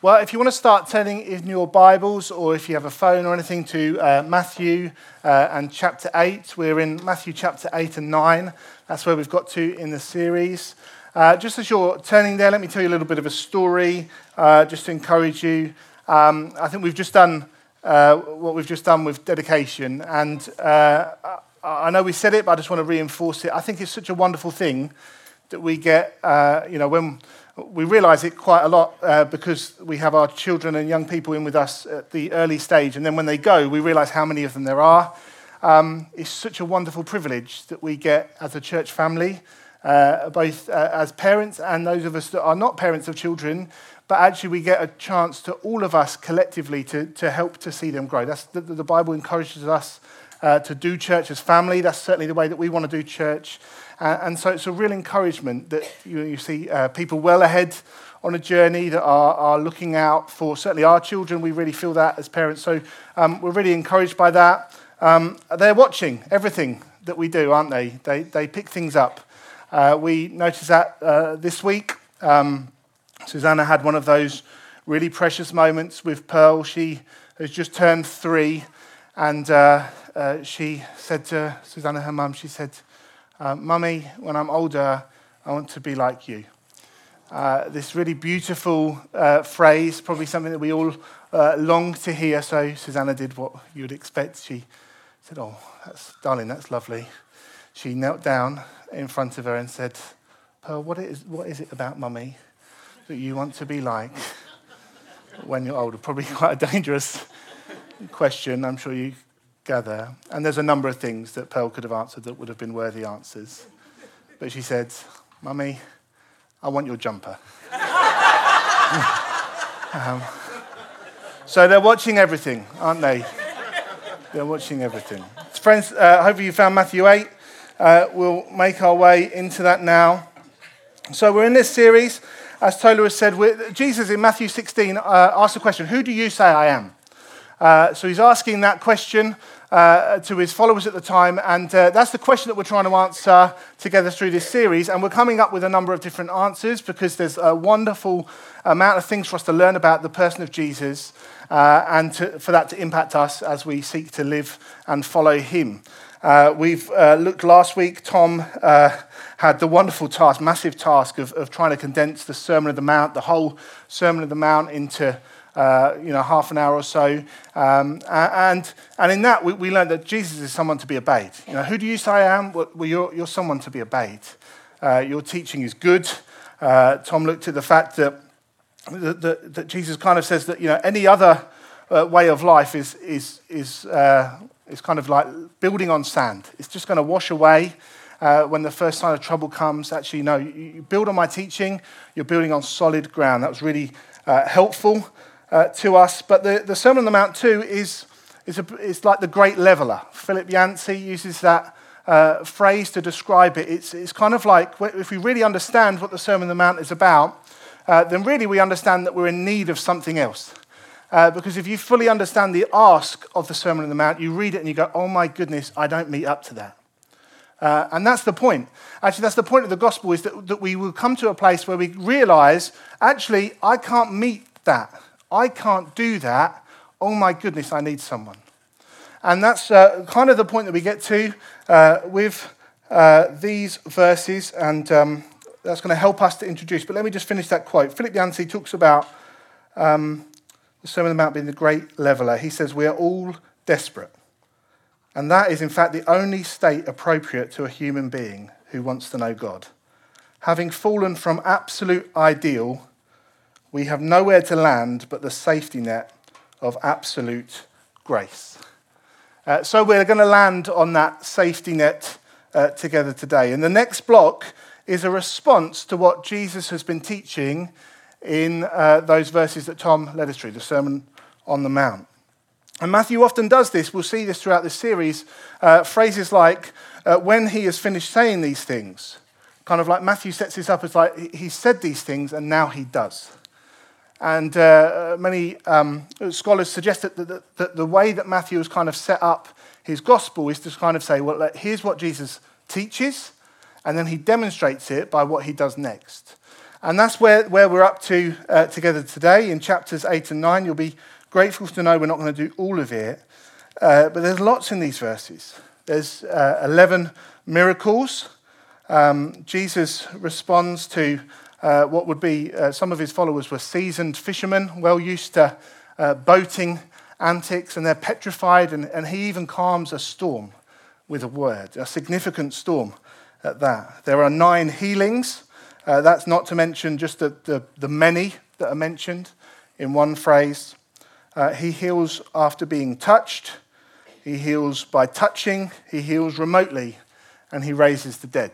Well, if you want to start turning in your Bibles or if you have a phone or anything to uh, Matthew uh, and chapter 8, we're in Matthew chapter 8 and 9. That's where we've got to in the series. Uh, just as you're turning there, let me tell you a little bit of a story uh, just to encourage you. Um, I think we've just done uh, what we've just done with dedication. And uh, I know we said it, but I just want to reinforce it. I think it's such a wonderful thing that we get, you know, when we realize it quite a lot uh, because we have our children and young people in with us at the early stage. And then when they go, we realize how many of them there are. Um, it's such a wonderful privilege that we get as a church family, uh, both uh, as parents and those of us that are not parents of children. But actually, we get a chance to all of us collectively to, to help to see them grow. That's the, the Bible encourages us uh, to do church as family. That's certainly the way that we want to do church. Uh, and so it's a real encouragement that you, you see uh, people well ahead on a journey that are, are looking out for certainly our children. We really feel that as parents. So um, we're really encouraged by that. Um, they're watching everything that we do, aren't they? They, they pick things up. Uh, we noticed that uh, this week. Um, Susanna had one of those really precious moments with Pearl. She has just turned three, and uh, uh, she said to Susanna, her mum, she said, uh, Mummy, when I'm older, I want to be like you. Uh, this really beautiful uh, phrase, probably something that we all uh, long to hear. So Susanna did what you would expect. She said, Oh, that's, darling, that's lovely. She knelt down in front of her and said, Pearl, what is, what is it about Mummy that you want to be like when you're older? Probably quite a dangerous question. I'm sure you gather. And there's a number of things that Pearl could have answered that would have been worthy answers. But she said, Mummy, I want your jumper. um, so they're watching everything, aren't they? They're watching everything. Friends, uh, hopefully you found Matthew 8. Uh, we'll make our way into that now. So we're in this series. As Tola has said, Jesus in Matthew 16 uh, asked the question, Who do you say I am? Uh, so he's asking that question uh, to his followers at the time. And uh, that's the question that we're trying to answer together through this series. And we're coming up with a number of different answers because there's a wonderful amount of things for us to learn about the person of Jesus uh, and to, for that to impact us as we seek to live and follow him. Uh, we've uh, looked last week, Tom uh, had the wonderful task, massive task of, of trying to condense the Sermon of the Mount, the whole Sermon of the Mount into uh, you know, half an hour or so. Um, and, and in that, we, we learned that Jesus is someone to be obeyed. You know, who do you say I am? Well, you're, you're someone to be obeyed. Uh, your teaching is good. Uh, Tom looked at the fact that, that, that, Jesus kind of says that, you know, any other uh, way of life is, is, is, uh, is kind of like building on sand. It's just going to wash away. Uh, when the first sign of trouble comes, actually, no, you, you, build on my teaching, you're building on solid ground. That was really uh, helpful uh, to us. But the, the Sermon on the Mount, too, is, is, a, is like the great leveler. Philip Yancey uses that uh, phrase to describe it. It's, it's kind of like if we really understand what the Sermon on the Mount is about, uh, then really we understand that we're in need of something else. Uh, because if you fully understand the ask of the Sermon on the Mount, you read it and you go, oh my goodness, I don't meet up to that. Uh, and that's the point. Actually, that's the point of the gospel is that, that we will come to a place where we realize, actually, I can't meet that. I can't do that. Oh my goodness, I need someone. And that's uh, kind of the point that we get to uh, with uh, these verses, and um, that's going to help us to introduce. But let me just finish that quote. Philip Yancey talks about um, the Sermon on the Mount being the great leveler. He says, We are all desperate. And that is, in fact, the only state appropriate to a human being who wants to know God. Having fallen from absolute ideal we have nowhere to land but the safety net of absolute grace. Uh, so we're going to land on that safety net uh, together today. And the next block is a response to what Jesus has been teaching in uh, those verses that Tom led us through, the Sermon on the Mount. And Matthew often does this. We'll see this throughout this series. Uh, phrases like, uh, when he has finished saying these things, kind of like Matthew sets this up as like, he said these things and now he does. And uh, many um, scholars suggest that the, that the way that Matthew has kind of set up his gospel is to kind of say, well, here's what Jesus teaches, and then he demonstrates it by what he does next. And that's where, where we're up to uh, together today in chapters 8 and 9. You'll be grateful to know we're not going to do all of it, uh, but there's lots in these verses. There's uh, 11 miracles. Um, Jesus responds to uh, what would be uh, some of his followers were seasoned fishermen, well used to uh, boating antics, and they're petrified, and, and he even calms a storm with a word, a significant storm at that. There are nine healings. Uh, that's not to mention just the, the, the, many that are mentioned in one phrase. Uh, he heals after being touched, he heals by touching, he heals remotely, and he raises the dead.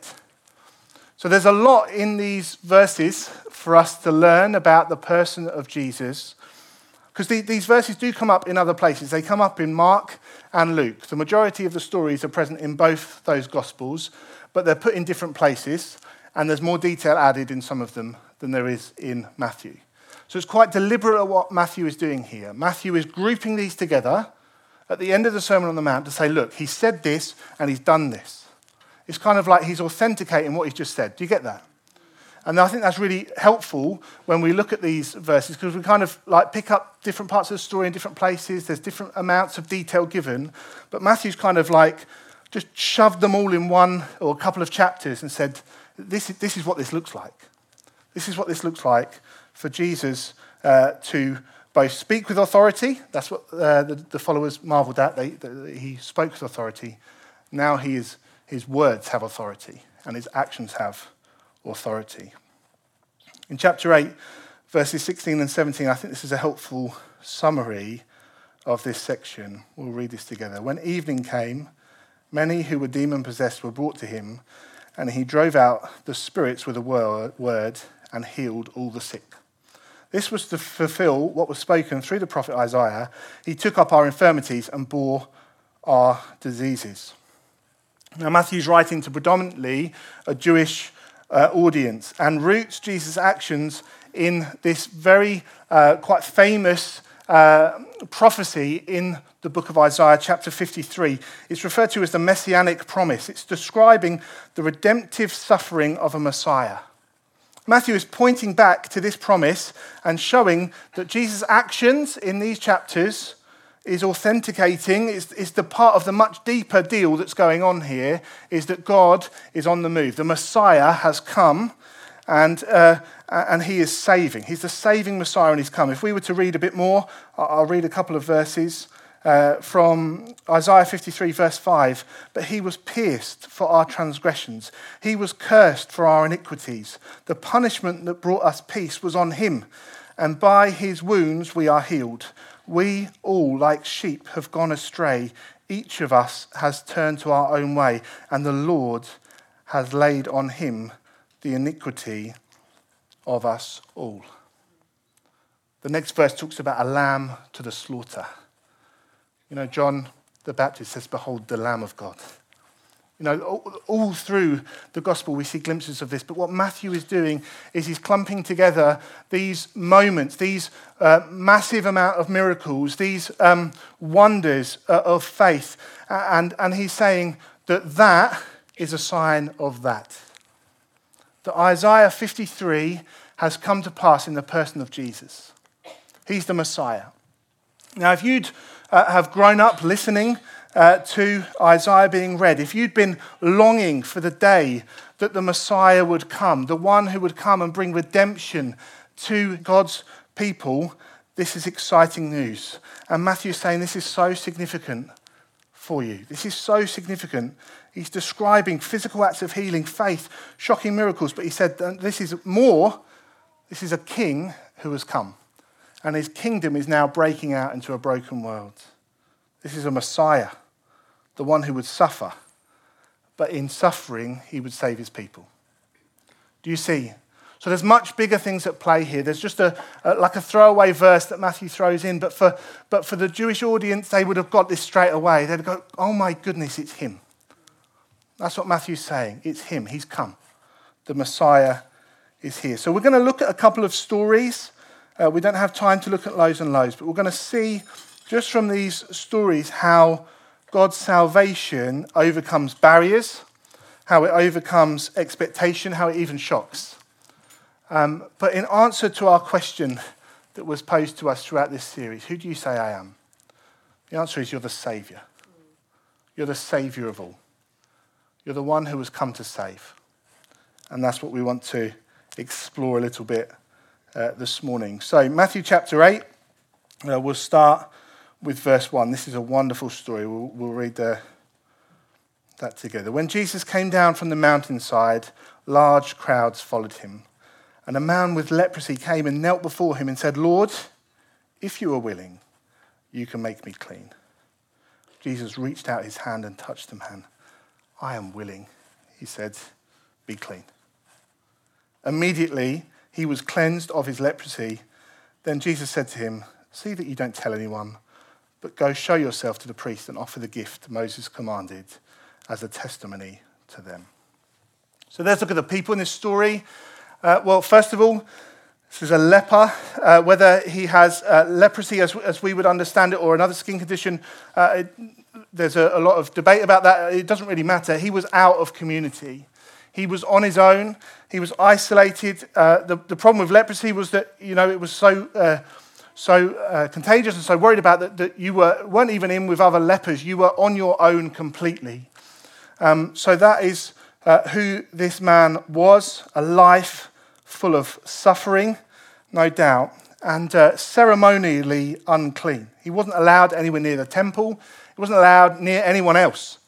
So there's a lot in these verses for us to learn about the person of Jesus. Because the, these verses do come up in other places. They come up in Mark and Luke. The majority of the stories are present in both those Gospels, but they're put in different places, and there's more detail added in some of them than there is in Matthew. So it's quite deliberate what Matthew is doing here. Matthew is grouping these together at the end of the Sermon on the Mount to say, look, he said this and he's done this. It's kind of like he's authenticating what he's just said. Do you get that? And I think that's really helpful when we look at these verses because we kind of like pick up different parts of the story in different places. There's different amounts of detail given. But Matthew's kind of like just shoved them all in one or a couple of chapters and said, this, this is what this looks like. This is what this looks like for Jesus uh, to both speak with authority. That's what uh, the, the, followers marveled at. They, they, he spoke with authority. Now he is, his words have authority and his actions have authority. In chapter 8, verses 16 and 17, I think this is a helpful summary of this section. We'll read this together. When evening came, many who were demon possessed were brought to him, and he drove out the spirits with a word and healed all the sick. This was to fulfill what was spoken through the prophet Isaiah. He took up our infirmities and bore our diseases. Now, Matthew's writing to predominantly a Jewish uh, audience and roots Jesus' actions in this very uh, quite famous uh, prophecy in the book of Isaiah, chapter 53. It's referred to as the messianic promise. It's describing the redemptive suffering of a Messiah. Matthew is pointing back to this promise and showing that Jesus' actions in these chapters is authenticating, is, the part of the much deeper deal that's going on here, is that God is on the move. The Messiah has come and, uh, and he is saving. He's the saving Messiah and he's come. If we were to read a bit more, I'll read a couple of verses. Uh, from Isaiah 53, verse 5. But he was pierced for our transgressions, he was cursed for our iniquities. The punishment that brought us peace was on him, and by his wounds we are healed. We all, like sheep, have gone astray. Each of us has turned to our own way, and the Lord has laid on him the iniquity of us all. The next verse talks about a lamb to the slaughter. You know, John the Baptist says, Behold, the Lamb of God. You know, all, through the gospel, we see glimpses of this. But what Matthew is doing is he's clumping together these moments, these uh, massive amount of miracles, these um, wonders uh, of faith. And, and he's saying that that is a sign of that. That Isaiah 53 has come to pass in the person of Jesus. He's the Messiah. Now, if you'd uh, have grown up listening uh, to Isaiah being read, if you'd been longing for the day that the Messiah would come, the one who would come and bring redemption to God's people, this is exciting news. And Matthew is saying this is so significant for you. This is so significant. He's describing physical acts of healing, faith, shocking miracles, but he said this is more. This is a king who has come, and his kingdom is now breaking out into a broken world. This is a Messiah the one who would suffer, but in suffering, he would save his people. Do you see? So there's much bigger things at play here. There's just a, a, like a throwaway verse that Matthew throws in, but for, but for the Jewish audience, they would have got this straight away. They'd go, oh my goodness, it's him. That's what Matthew's saying. It's him. He's come. The Messiah is here. So we're going to look at a couple of stories. Uh, we don't have time to look at loads and loads, but we're going to see just from these stories how God's salvation overcomes barriers, how it overcomes expectation, how it even shocks. Um, but in answer to our question that was posed to us throughout this series, who do you say I am? The answer is you're the Saviour. You're the Saviour of all. You're the one who has come to save. And that's what we want to explore a little bit uh, this morning. So, Matthew chapter 8, uh, we'll start with verse 1. This is a wonderful story. We'll, we'll read the, that together. When Jesus came down from the mountainside, large crowds followed him. And a man with leprosy came and knelt before him and said, Lord, if you are willing, you can make me clean. Jesus reached out his hand and touched the man. I am willing, he said, be clean. Immediately, he was cleansed of his leprosy. Then Jesus said to him, See that you don't tell anyone, but go show yourself to the priest and offer the gift Moses commanded as a testimony to them. So let's look at the people in this story. Uh, well, first of all, this is a leper. Uh, whether he has uh, leprosy as, as, we would understand it or another skin condition, uh, it, there's a, a, lot of debate about that. It doesn't really matter. He was out of community. He was on his own. He was isolated. Uh, the, the problem with leprosy was that, you know, it was so, uh, so uh, contagious and so worried about that, that you were, weren't even in with other lepers. You were on your own completely. Um, so that is uh, who this man was a life full of suffering, no doubt, and uh, ceremonially unclean. He wasn't allowed anywhere near the temple, he wasn't allowed near anyone else.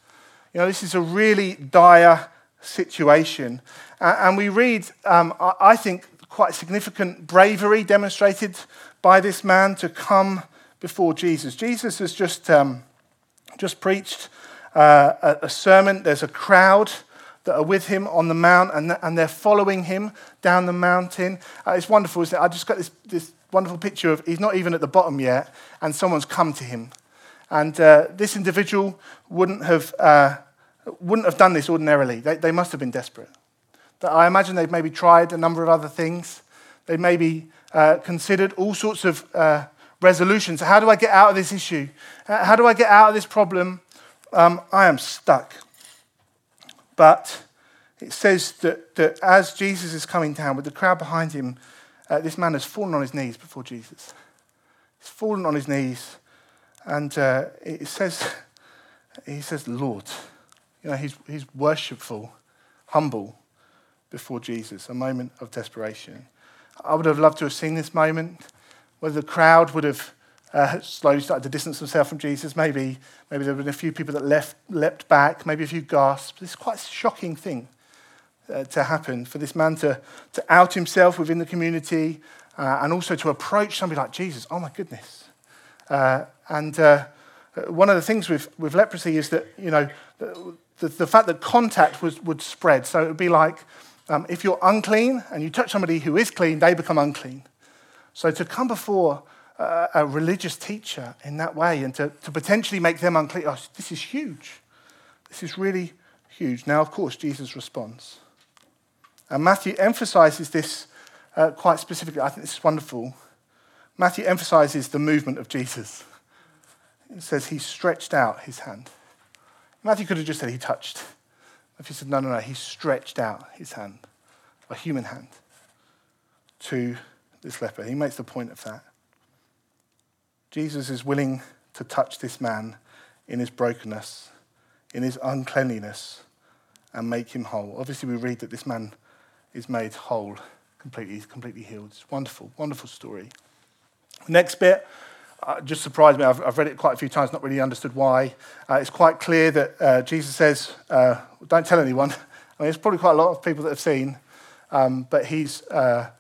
You know, this is a really dire situation. and we read, um, I think, quite significant bravery demonstrated by this man to come before Jesus. Jesus has just, um, just preached uh, a, sermon. There's a crowd that are with him on the mount, and, and they're following him down the mountain. Uh, it's wonderful, isn't it? I just got this, this wonderful picture of he's not even at the bottom yet, and someone's come to him. And uh, this individual wouldn't have uh, wouldn't have done this ordinarily. They, they must have been desperate. I imagine they've maybe tried a number of other things. They maybe uh, considered all sorts of uh, resolutions. How do I get out of this issue? How do I get out of this problem? Um, I am stuck. But it says that, that as Jesus is coming down with the crowd behind him, uh, this man has fallen on his knees before Jesus. He's fallen on his knees, and uh, it says, he says, Lord. You know, he's, he's worshipful, humble before Jesus, a moment of desperation. I would have loved to have seen this moment, whether the crowd would have uh, slowly started to distance themselves from Jesus. Maybe, maybe there have been a few people that left, leapt back, maybe a few gasps. It's quite a shocking thing uh, to happen for this man to, to out himself within the community uh, and also to approach somebody like Jesus. Oh my goodness. Uh, and uh, one of the things with, with leprosy is that, you know, the, the fact that contact was, would spread. So it would be like um, if you're unclean and you touch somebody who is clean, they become unclean. So to come before uh, a religious teacher in that way and to, to potentially make them unclean, oh, this is huge. This is really huge. Now, of course, Jesus responds. And Matthew emphasizes this uh, quite specifically. I think this is wonderful. Matthew emphasizes the movement of Jesus. It says he stretched out his hand. Matthew could have just said he touched. Matthew said, no, no, no. He stretched out his hand, a human hand, to this leper. He makes the point of that. Jesus is willing to touch this man in his brokenness, in his uncleanliness, and make him whole. Obviously, we read that this man is made whole, completely, completely healed. It's wonderful, wonderful story. Next bit uh, just surprised me. I've, I've, read it quite a few times, not really understood why. Uh, it's quite clear that uh, Jesus says, uh, don't tell anyone. I mean, there's probably quite a lot of people that have seen, um, but he's, uh,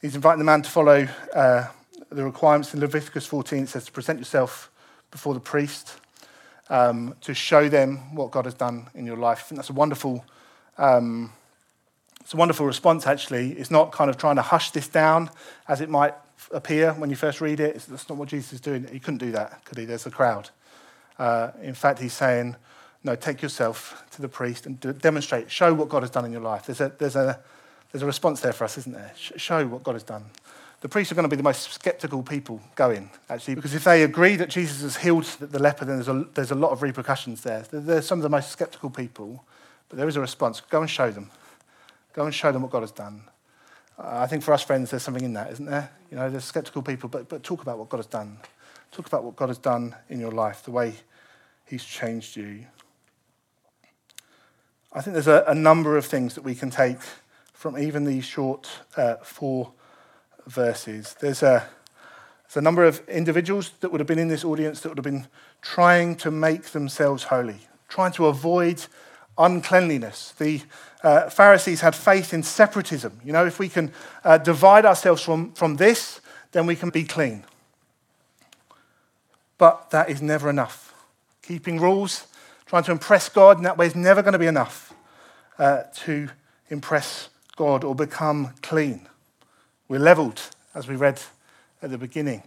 he's inviting the man to follow uh, the requirements in Leviticus 14. It says to present yourself before the priest, um, to show them what God has done in your life. I think that's a wonderful. Um, it's a wonderful response, actually. It's not kind of trying to hush this down as it might appear when you first read it. That's not what Jesus is doing. He couldn't do that, could he? There's a crowd. Uh, in fact, he's saying, no, take yourself to the priest and demonstrate, show what God has done in your life. There's a, there's a, there's a response there for us, isn't there? show what God has done. The priests are going to be the most skeptical people going, actually, because if they agree that Jesus has healed the leper, then there's a, there's a lot of repercussions there. They're some of the most skeptical people, but there is a response. Go and show them. Go and show them what God has done. I think for us friends, there's something in that, isn't there? You know, there's skeptical people, but, but talk about what God has done. Talk about what God has done in your life, the way He's changed you. I think there's a, a number of things that we can take from even these short uh, four verses. There's a, there's a number of individuals that would have been in this audience that would have been trying to make themselves holy, trying to avoid uncleanliness. The uh, Pharisees had faith in separatism. You know, if we can uh, divide ourselves from, from this, then we can be clean. But that is never enough. Keeping rules, trying to impress God in that way is never going to be enough uh, to impress God or become clean. We're leveled, as we read at the beginning,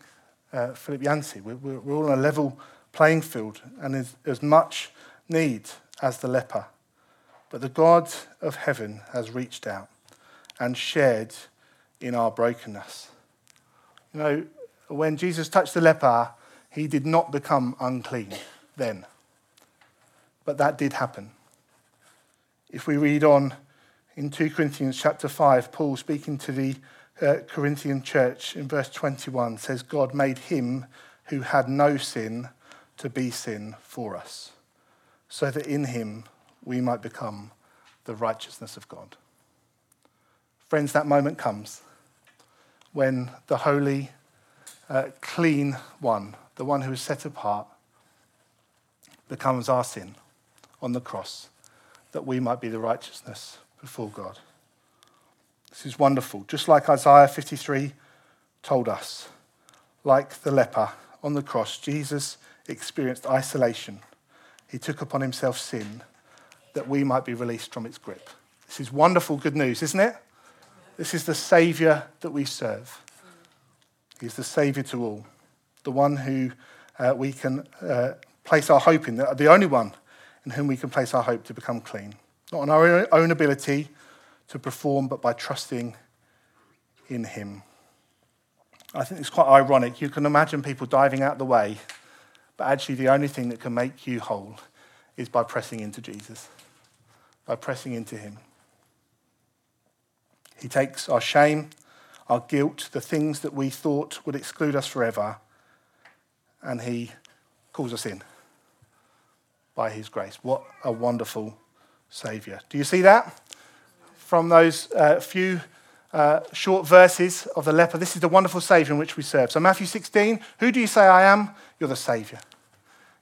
uh, Philip Yancey. We're, we're, all on a level playing field, and there's as much need as the leper. But the God of heaven has reached out and shared in our brokenness. You know, when Jesus touched the leper, he did not become unclean then. But that did happen. If we read on in 2 Corinthians chapter 5, Paul speaking to the uh, Corinthian church in verse 21 says, God made him who had no sin to be sin for us, so that in him we might become the righteousness of God. Friends, that moment comes when the holy, uh, clean one, the one who is set apart, becomes our sin on the cross, that we might be the righteousness before God. This is wonderful. Just like Isaiah 53 told us, like the leper on the cross, Jesus experienced isolation. He took upon himself sin that we might be released from its grip. This is wonderful good news, isn't it? This is the Saviour that we serve. He's the Saviour to all, the one who uh, we can uh, place our hope in, the, the only one in whom we can place our hope to become clean. Not on our own ability to perform, but by trusting in Him. I think it's quite ironic. You can imagine people diving out the way, but actually, the only thing that can make you whole is by pressing into Jesus, by pressing into Him. He takes our shame, our guilt, the things that we thought would exclude us forever, and He calls us in by His grace. What a wonderful Saviour. Do you see that? From those uh, few uh, short verses of the leper, this is the wonderful Saviour in which we serve. So, Matthew 16, who do you say I am? You're the Saviour.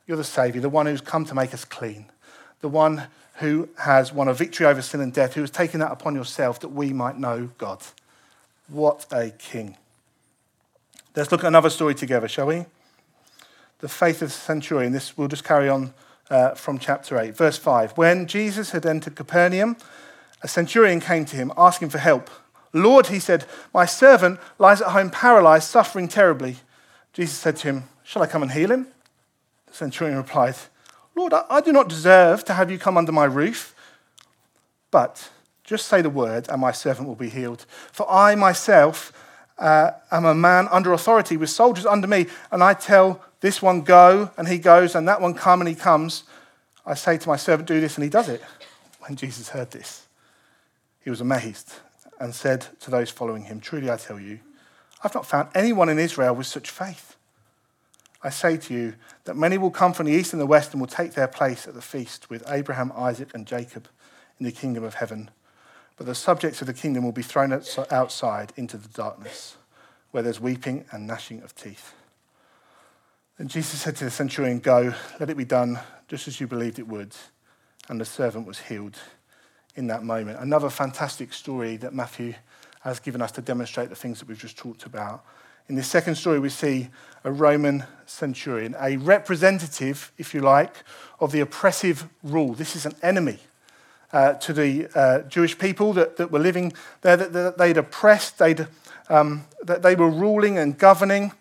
You're the Saviour, the one who's come to make us clean, the one who has won a victory over sin and death, who has taken that upon yourself that we might know God. What a king. Let's look at another story together, shall we? The faith of the centurion. This we'll just carry on uh, from chapter 8, verse 5. When Jesus had entered Capernaum, a centurion came to him asking for help. Lord, he said, my servant lies at home paralyzed, suffering terribly. Jesus said to him, Shall I come and heal him? The centurion replied, Lord, I do not deserve to have you come under my roof, but just say the word, and my servant will be healed. For I myself uh, am a man under authority with soldiers under me, and I tell this one go, and he goes, and that one come, and he comes. I say to my servant, do this, and he does it. When Jesus heard this, he was amazed and said to those following him, Truly I tell you, I've not found anyone in Israel with such faith. I say to you that many will come from the east and the west and will take their place at the feast with Abraham, Isaac, and Jacob in the kingdom of heaven. But the subjects of the kingdom will be thrown outside into the darkness, where there's weeping and gnashing of teeth. Then Jesus said to the centurion, Go, let it be done just as you believed it would. And the servant was healed in that moment. Another fantastic story that Matthew has given us to demonstrate the things that we've just talked about. In this second story, we see a Roman centurion, a representative, if you like, of the oppressive rule. This is an enemy uh, to the uh, Jewish people that, that were living there, that, that they'd oppressed, they'd, um, that they were ruling and governing.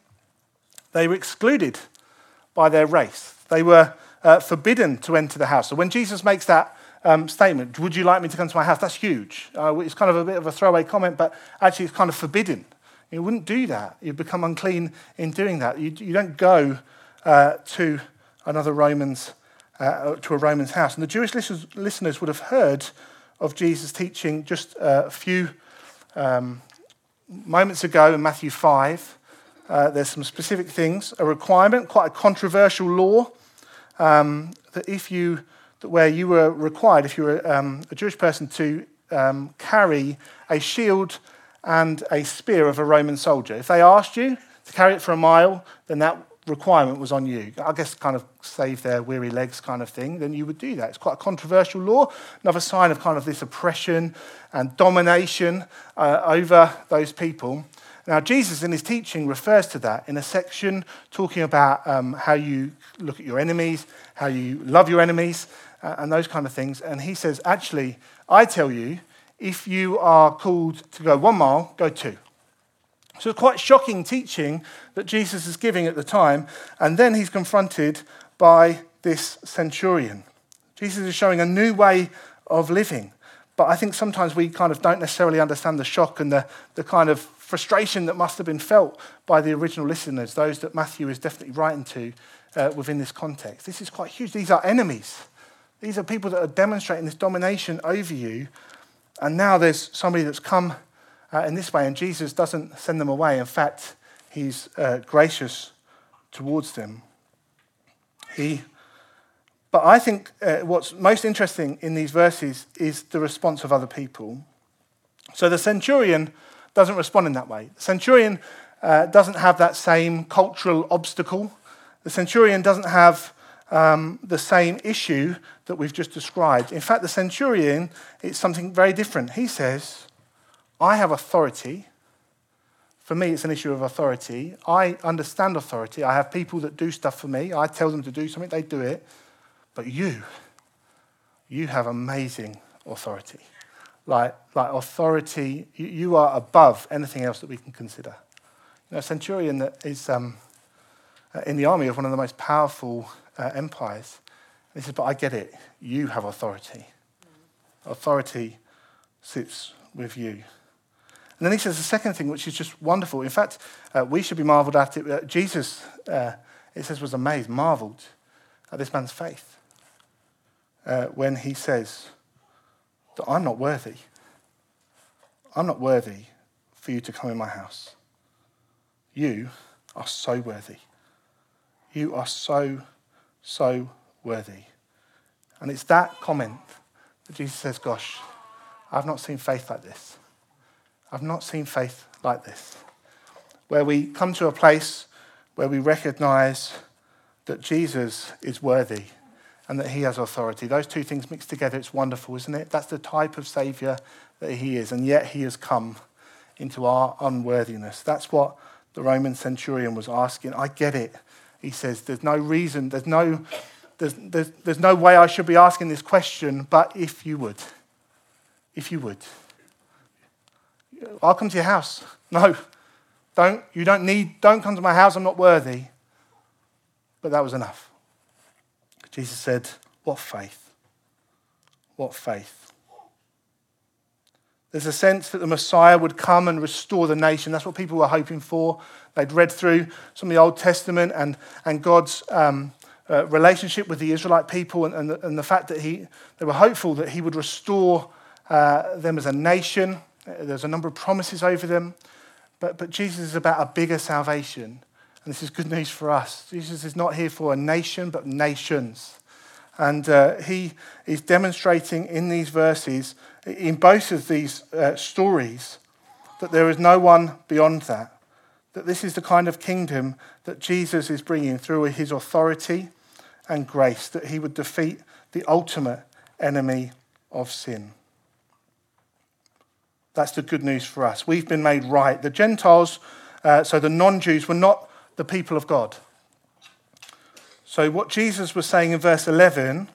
They were excluded by their race. They were uh, forbidden to enter the house. So when Jesus makes that um, statement, would you like me to come to my house? That's huge. Uh, it's kind of a bit of a throwaway comment, but actually it's kind of forbidden. You wouldn't do that. You'd become unclean in doing that. You, you don't go uh, to another Roman's, uh, to a Roman's house. And the Jewish listeners would have heard of Jesus teaching just a few um, moments ago in Matthew 5, uh, there's some specific things, a requirement, quite a controversial law, um, that if you, that where you were required, if you were um, a Jewish person, to um, carry a shield and a spear of a Roman soldier. If they asked you to carry it for a mile, then that requirement was on you. I guess kind of save their weary legs kind of thing, then you would do that. It's quite a controversial law. Another sign of kind of this oppression and domination uh, over those people. Now, Jesus in his teaching refers to that in a section talking about um, how you look at your enemies, how you love your enemies, uh, and those kind of things. And he says, actually, I tell you, if you are called to go one mile, go two. So it's quite shocking teaching that Jesus is giving at the time. And then he's confronted by this centurion. Jesus is showing a new way of living. But I think sometimes we kind of don't necessarily understand the shock and the, the kind of frustration that must have been felt by the original listeners, those that Matthew is definitely writing to uh, within this context. This is quite huge. These are enemies. These are people that are demonstrating this domination over you. And now there's somebody that's come uh, in this way, and Jesus doesn't send them away. In fact, he's uh, gracious towards them. He, but I think uh, what's most interesting in these verses is the response of other people. So the centurion doesn't respond in that way. The centurion uh, doesn't have that same cultural obstacle. The centurion doesn't have um, the same issue that we've just described. In fact, the centurion, it's something very different. He says, I have authority. For me, it's an issue of authority. I understand authority. I have people that do stuff for me. I tell them to do something, they do it. But you, you have amazing authority. Like, like authority, you, you are above anything else that we can consider. You know, a centurion that is um, in the army of one of the most powerful uh, empires. he says, But I get it. You have authority. Authority sits with you. And then he says the second thing, which is just wonderful. In fact, uh, we should be marveled at it. Uh, Jesus, uh, it says, was amazed, marveled at this man's faith uh, when he says that I'm not worthy. I'm not worthy for you to come in my house. You are so worthy. You are so, so worthy. And it's that comment that Jesus says, Gosh, I've not seen faith like this. I've not seen faith like this, where we come to a place where we recognize that Jesus is worthy and that he has authority. Those two things mixed together, it's wonderful, isn't it? That's the type of Savior that he is, and yet he has come into our unworthiness. That's what the Roman centurion was asking. I get it. He says, There's no reason, there's no, there's, there's, there's no way I should be asking this question, but if you would, if you would. I'll come to your house. No, don't. You don't need, don't come to my house. I'm not worthy. But that was enough. Jesus said, What faith? What faith? There's a sense that the Messiah would come and restore the nation. That's what people were hoping for. They'd read through some of the Old Testament and, and God's um, uh, relationship with the Israelite people and, and, the, and the fact that he, they were hopeful that he would restore uh, them as a nation there's a number of promises over them. But, but Jesus is about a bigger salvation. And this is good news for us. Jesus is not here for a nation, but nations. And uh, he is demonstrating in these verses, in both of these uh, stories, that there is no one beyond that. That this is the kind of kingdom that Jesus is bringing through his authority and grace, that he would defeat the ultimate enemy of sin. That's the good news for us. We've been made right. The Gentiles, uh, so the non Jews, were not the people of God. So, what Jesus was saying in verse 11,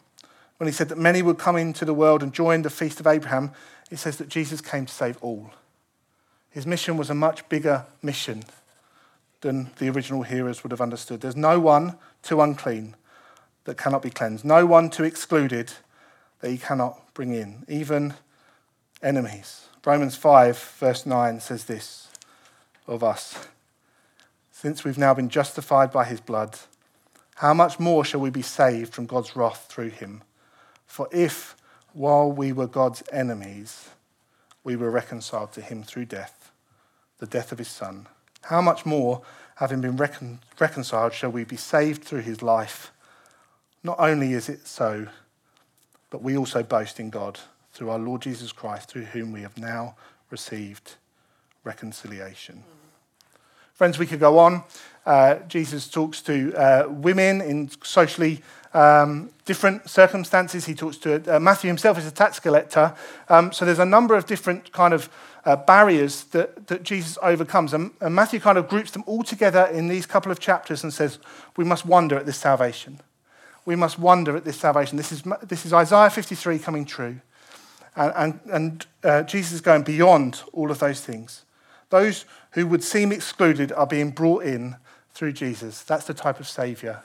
when he said that many would come into the world and join the feast of Abraham, it says that Jesus came to save all. His mission was a much bigger mission than the original hearers would have understood. There's no one too unclean that cannot be cleansed, no one too excluded that he cannot bring in, even enemies. Romans 5, verse 9 says this of us Since we've now been justified by his blood, how much more shall we be saved from God's wrath through him? For if, while we were God's enemies, we were reconciled to him through death, the death of his Son, how much more, having been recon- reconciled, shall we be saved through his life? Not only is it so, but we also boast in God through our Lord Jesus Christ, through whom we have now received reconciliation. Friends, we could go on. Uh, Jesus talks to uh, women in socially um, different circumstances. He talks to uh, Matthew himself is a tax collector. Um, so there's a number of different kind of uh, barriers that, that Jesus overcomes. And, and Matthew kind of groups them all together in these couple of chapters and says, we must wonder at this salvation. We must wonder at this salvation. This is, this is Isaiah 53 coming true. And, and, and uh, Jesus is going beyond all of those things. Those who would seem excluded are being brought in through Jesus. That's the type of Saviour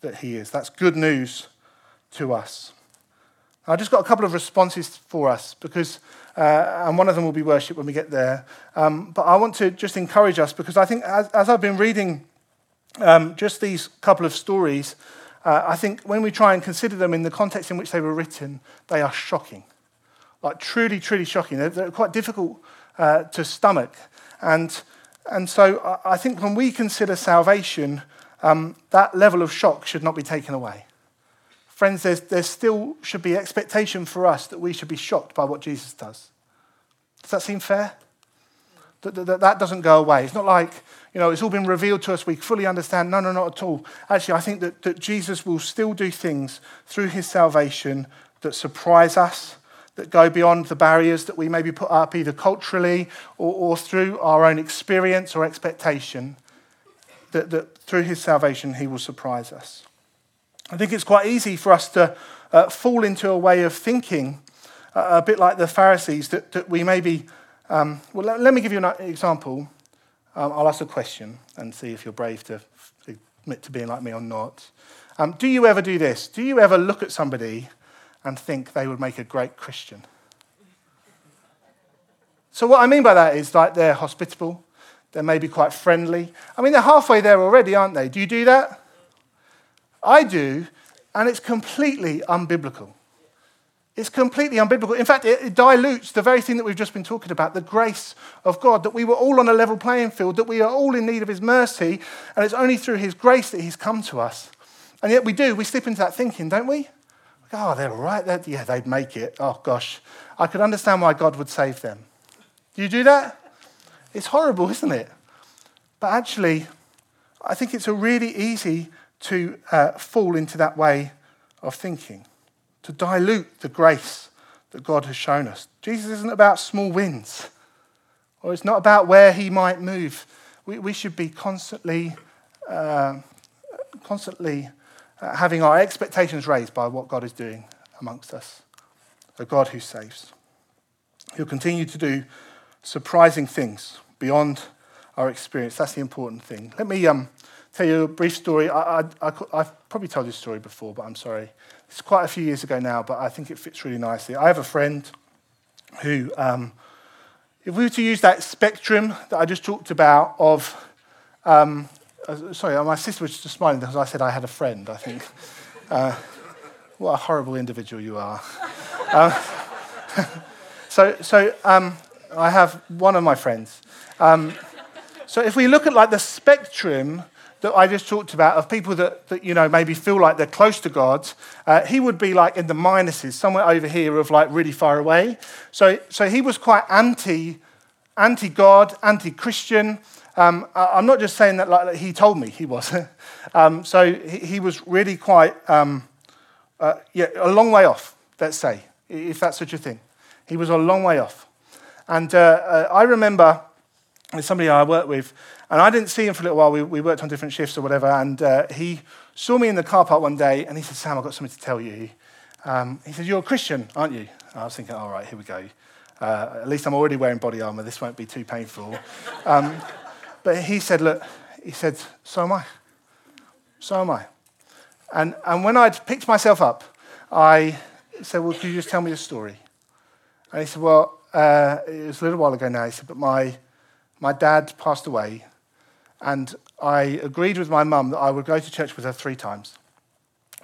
that he is. That's good news to us. I've just got a couple of responses for us because, uh, and one of them will be worship when we get there. Um, but I want to just encourage us because I think as, as I've been reading um, just these couple of stories, uh, I think when we try and consider them in the context in which they were written, they are shocking. Like truly, truly shocking. They're, they're quite difficult uh, to stomach. And, and so I think when we consider salvation, um, that level of shock should not be taken away. Friends, there's, there still should be expectation for us that we should be shocked by what Jesus does. Does that seem fair? That, that, that doesn't go away. It's not like, you know, it's all been revealed to us, we fully understand. No, no, not at all. Actually, I think that, that Jesus will still do things through his salvation that surprise us, that go beyond the barriers that we maybe put up either culturally or, or through our own experience or expectation that, that through his salvation he will surprise us. I think it's quite easy for us to uh, fall into a way of thinking, uh, a bit like the Pharisees, that, that we maybe. Um, well, let, let, me give you an example. Um, I'll ask a question and see if you're brave to admit to being like me or not. Um, do you ever do this? Do you ever look at somebody and think they would make a great Christian? So, what I mean by that is like they're hospitable, they're maybe quite friendly. I mean, they're halfway there already, aren't they? Do you do that? I do, and it's completely unbiblical. It's completely unbiblical. In fact, it, dilutes the very thing that we've just been talking about the grace of God, that we were all on a level playing field, that we are all in need of His mercy, and it's only through His grace that He's come to us. And yet we do, we slip into that thinking, don't we? Oh, they're all right. They're, yeah, they'd make it. Oh, gosh. I could understand why God would save them. Do you do that? It's horrible, isn't it? But actually, I think it's a really easy to uh, fall into that way of thinking, to dilute the grace that God has shown us. Jesus isn't about small wins, or it's not about where he might move. We, we should be constantly, uh, constantly uh, having our expectations raised by what God is doing amongst us. A God who saves. He'll continue to do surprising things beyond our experience. That's the important thing. Let me um, tell you a brief story. I, have probably told this story before, but I'm sorry. It's quite a few years ago now, but I think it fits really nicely. I have a friend who, um, if we were to use that spectrum that I just talked about of, um, uh, sorry, my sister was just smiling because I said I had a friend, I think. Uh, what a horrible individual you are. Uh, so, so um, I have one of my friends. Um, so if we look at like the spectrum that I just talked about of people that, that you know maybe feel like they're close to God, uh, he would be like in the minuses, somewhere over here of like really far away. So, so he was quite anti, anti God, anti Christian. Um, I'm not just saying that like he told me he was. um, so he, he, was really quite um, uh, yeah a long way off. Let's say if that's such a thing, he was a long way off. And uh, uh, I remember somebody I worked with, and I didn't see him for a little while. We, we worked on different shifts or whatever, and uh, he saw me in the car park one day, and he said, Sam, I've got something to tell you. Um, he said, You're a Christian, aren't you? I was thinking, All right, here we go. Uh, at least I'm already wearing body armor. This won't be too painful. Um, but he said, Look, he said, So am I. So am I. And, and when I'd picked myself up, I said, Well, could you just tell me the story? And he said, Well, uh, it was a little while ago now. He said, But my, my dad passed away, and I agreed with my mum that I would go to church with her three times,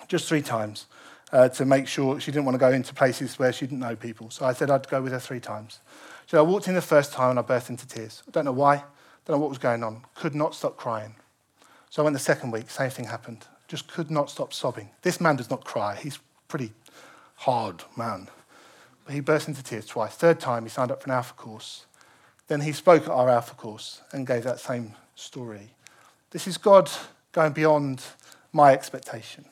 just three times, uh, to make sure she didn't want to go into places where she didn't know people. So I said I'd go with her three times, So I walked in the first time and I burst into tears. I don't know why, don't know what was going on. Could not stop crying. So I went the second week, same thing happened. Just could not stop sobbing. This man does not cry. He's pretty hard man. But he burst into tears twice. Third time, he signed up for an Alpha course. Then he spoke at our Alpha course and gave that same story. This is God going beyond my expectation.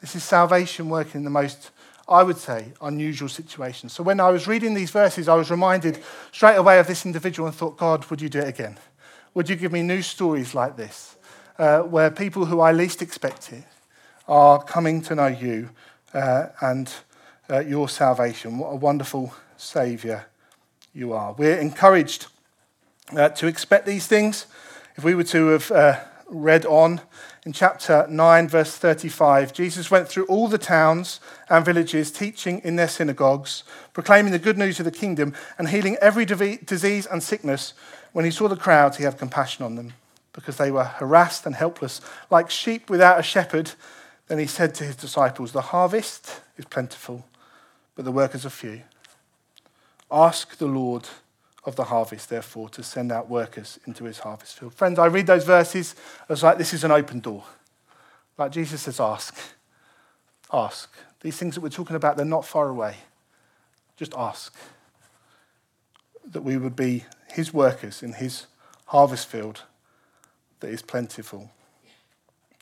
This is salvation working in the most, I would say, unusual situations. So when I was reading these verses, I was reminded straight away of this individual and thought, God, would you do it again? Would you give me new stories like this, uh, where people who I least expected are coming to know you uh, and uh, your salvation? What a wonderful Saviour you are. We're encouraged uh, to expect these things. If we were to have uh, read on in chapter 9, verse 35, Jesus went through all the towns and villages, teaching in their synagogues, proclaiming the good news of the kingdom, and healing every disease and sickness. When he saw the crowds, he had compassion on them, because they were harassed and helpless, like sheep without a shepherd. Then he said to his disciples, The harvest is plentiful, but the workers are few. Ask the Lord of the harvest, therefore, to send out workers into his harvest field. Friends, I read those verses as like this is an open door. Like Jesus says, ask. Ask. These things that we're talking about, they're not far away. Just ask. That we would be his workers in his harvest field that is plentiful.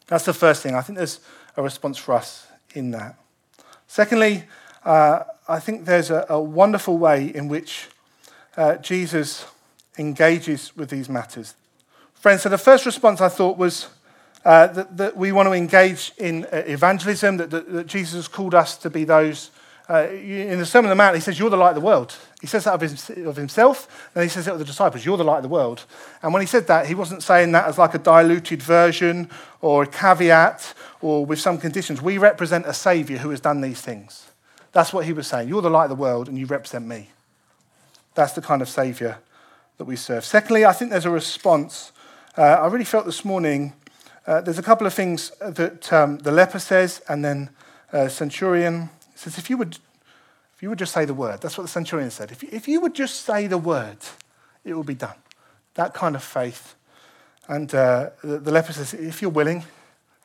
That's the first thing. I think there's a response for us in that. Secondly, uh, I think there's a, a wonderful way in which uh, Jesus engages with these matters. Friends, so the first response I thought was uh, that, that, we want to engage in uh, evangelism, that, that, that, Jesus called us to be those. Uh, in the Sermon on the Mount, he says, You're the light of the world. He says that of, his, of himself, and he says it of the disciples, You're the light of the world. And when he said that, he wasn't saying that as like a diluted version or a caveat or with some conditions. We represent a Savior who has done these things. That's what he was saying. You're the light of the world, and you represent me. That's the kind of Saviour that we serve. Secondly, I think there's a response. Uh, I really felt this morning uh, there's a couple of things that um, the leper says, and then uh, centurion says, if you would, if you would just say the word, that's what the centurion said. If you, if you would just say the word, it will be done. That kind of faith. And uh, the, the, leper says, if you're willing,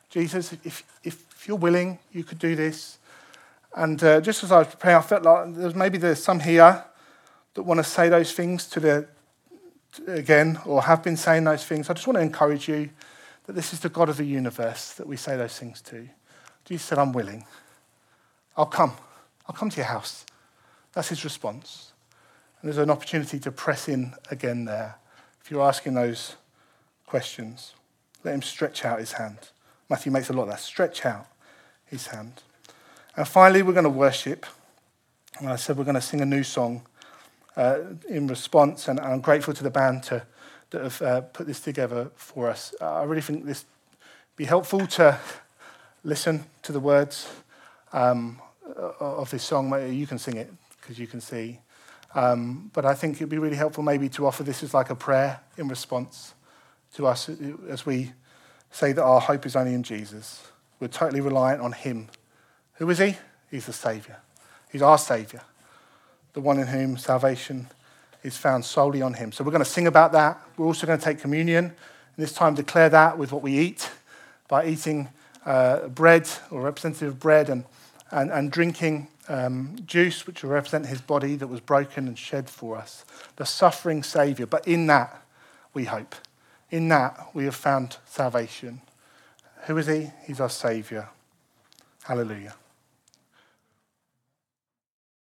Jesus, if, if you're willing, you could do this. And uh, just as I was preparing, I felt like there's maybe there's some here that want to say those things to the again or have been saying those things, I just want to encourage you that this is the God of the universe that we say those things to. Jesus said, I'm willing. I'll come. I'll come to your house. That's his response. And there's an opportunity to press in again there. If you're asking those questions, let him stretch out his hand. Matthew makes a lot of that. Stretch out his hand. And finally, we're going to worship. And I said we're going to sing a new song uh, in response, and I'm grateful to the band to, that have uh, put this together for us. I really think this be helpful to listen to the words um, of this song. You can sing it because you can see. Um, but I think it'd be really helpful maybe to offer this as like a prayer in response to us as we say that our hope is only in Jesus. We're totally reliant on Him. Who is He? He's the Saviour. He's our Saviour the one in whom salvation is found solely on him. So we're going to sing about that. We're also going to take communion, and this time declare that with what we eat by eating uh, bread or representative bread and, and, and drinking um, juice, which will represent his body that was broken and shed for us, the suffering Saviour. But in that, we hope. In that, we have found salvation. Who is he? He's our Saviour. Hallelujah.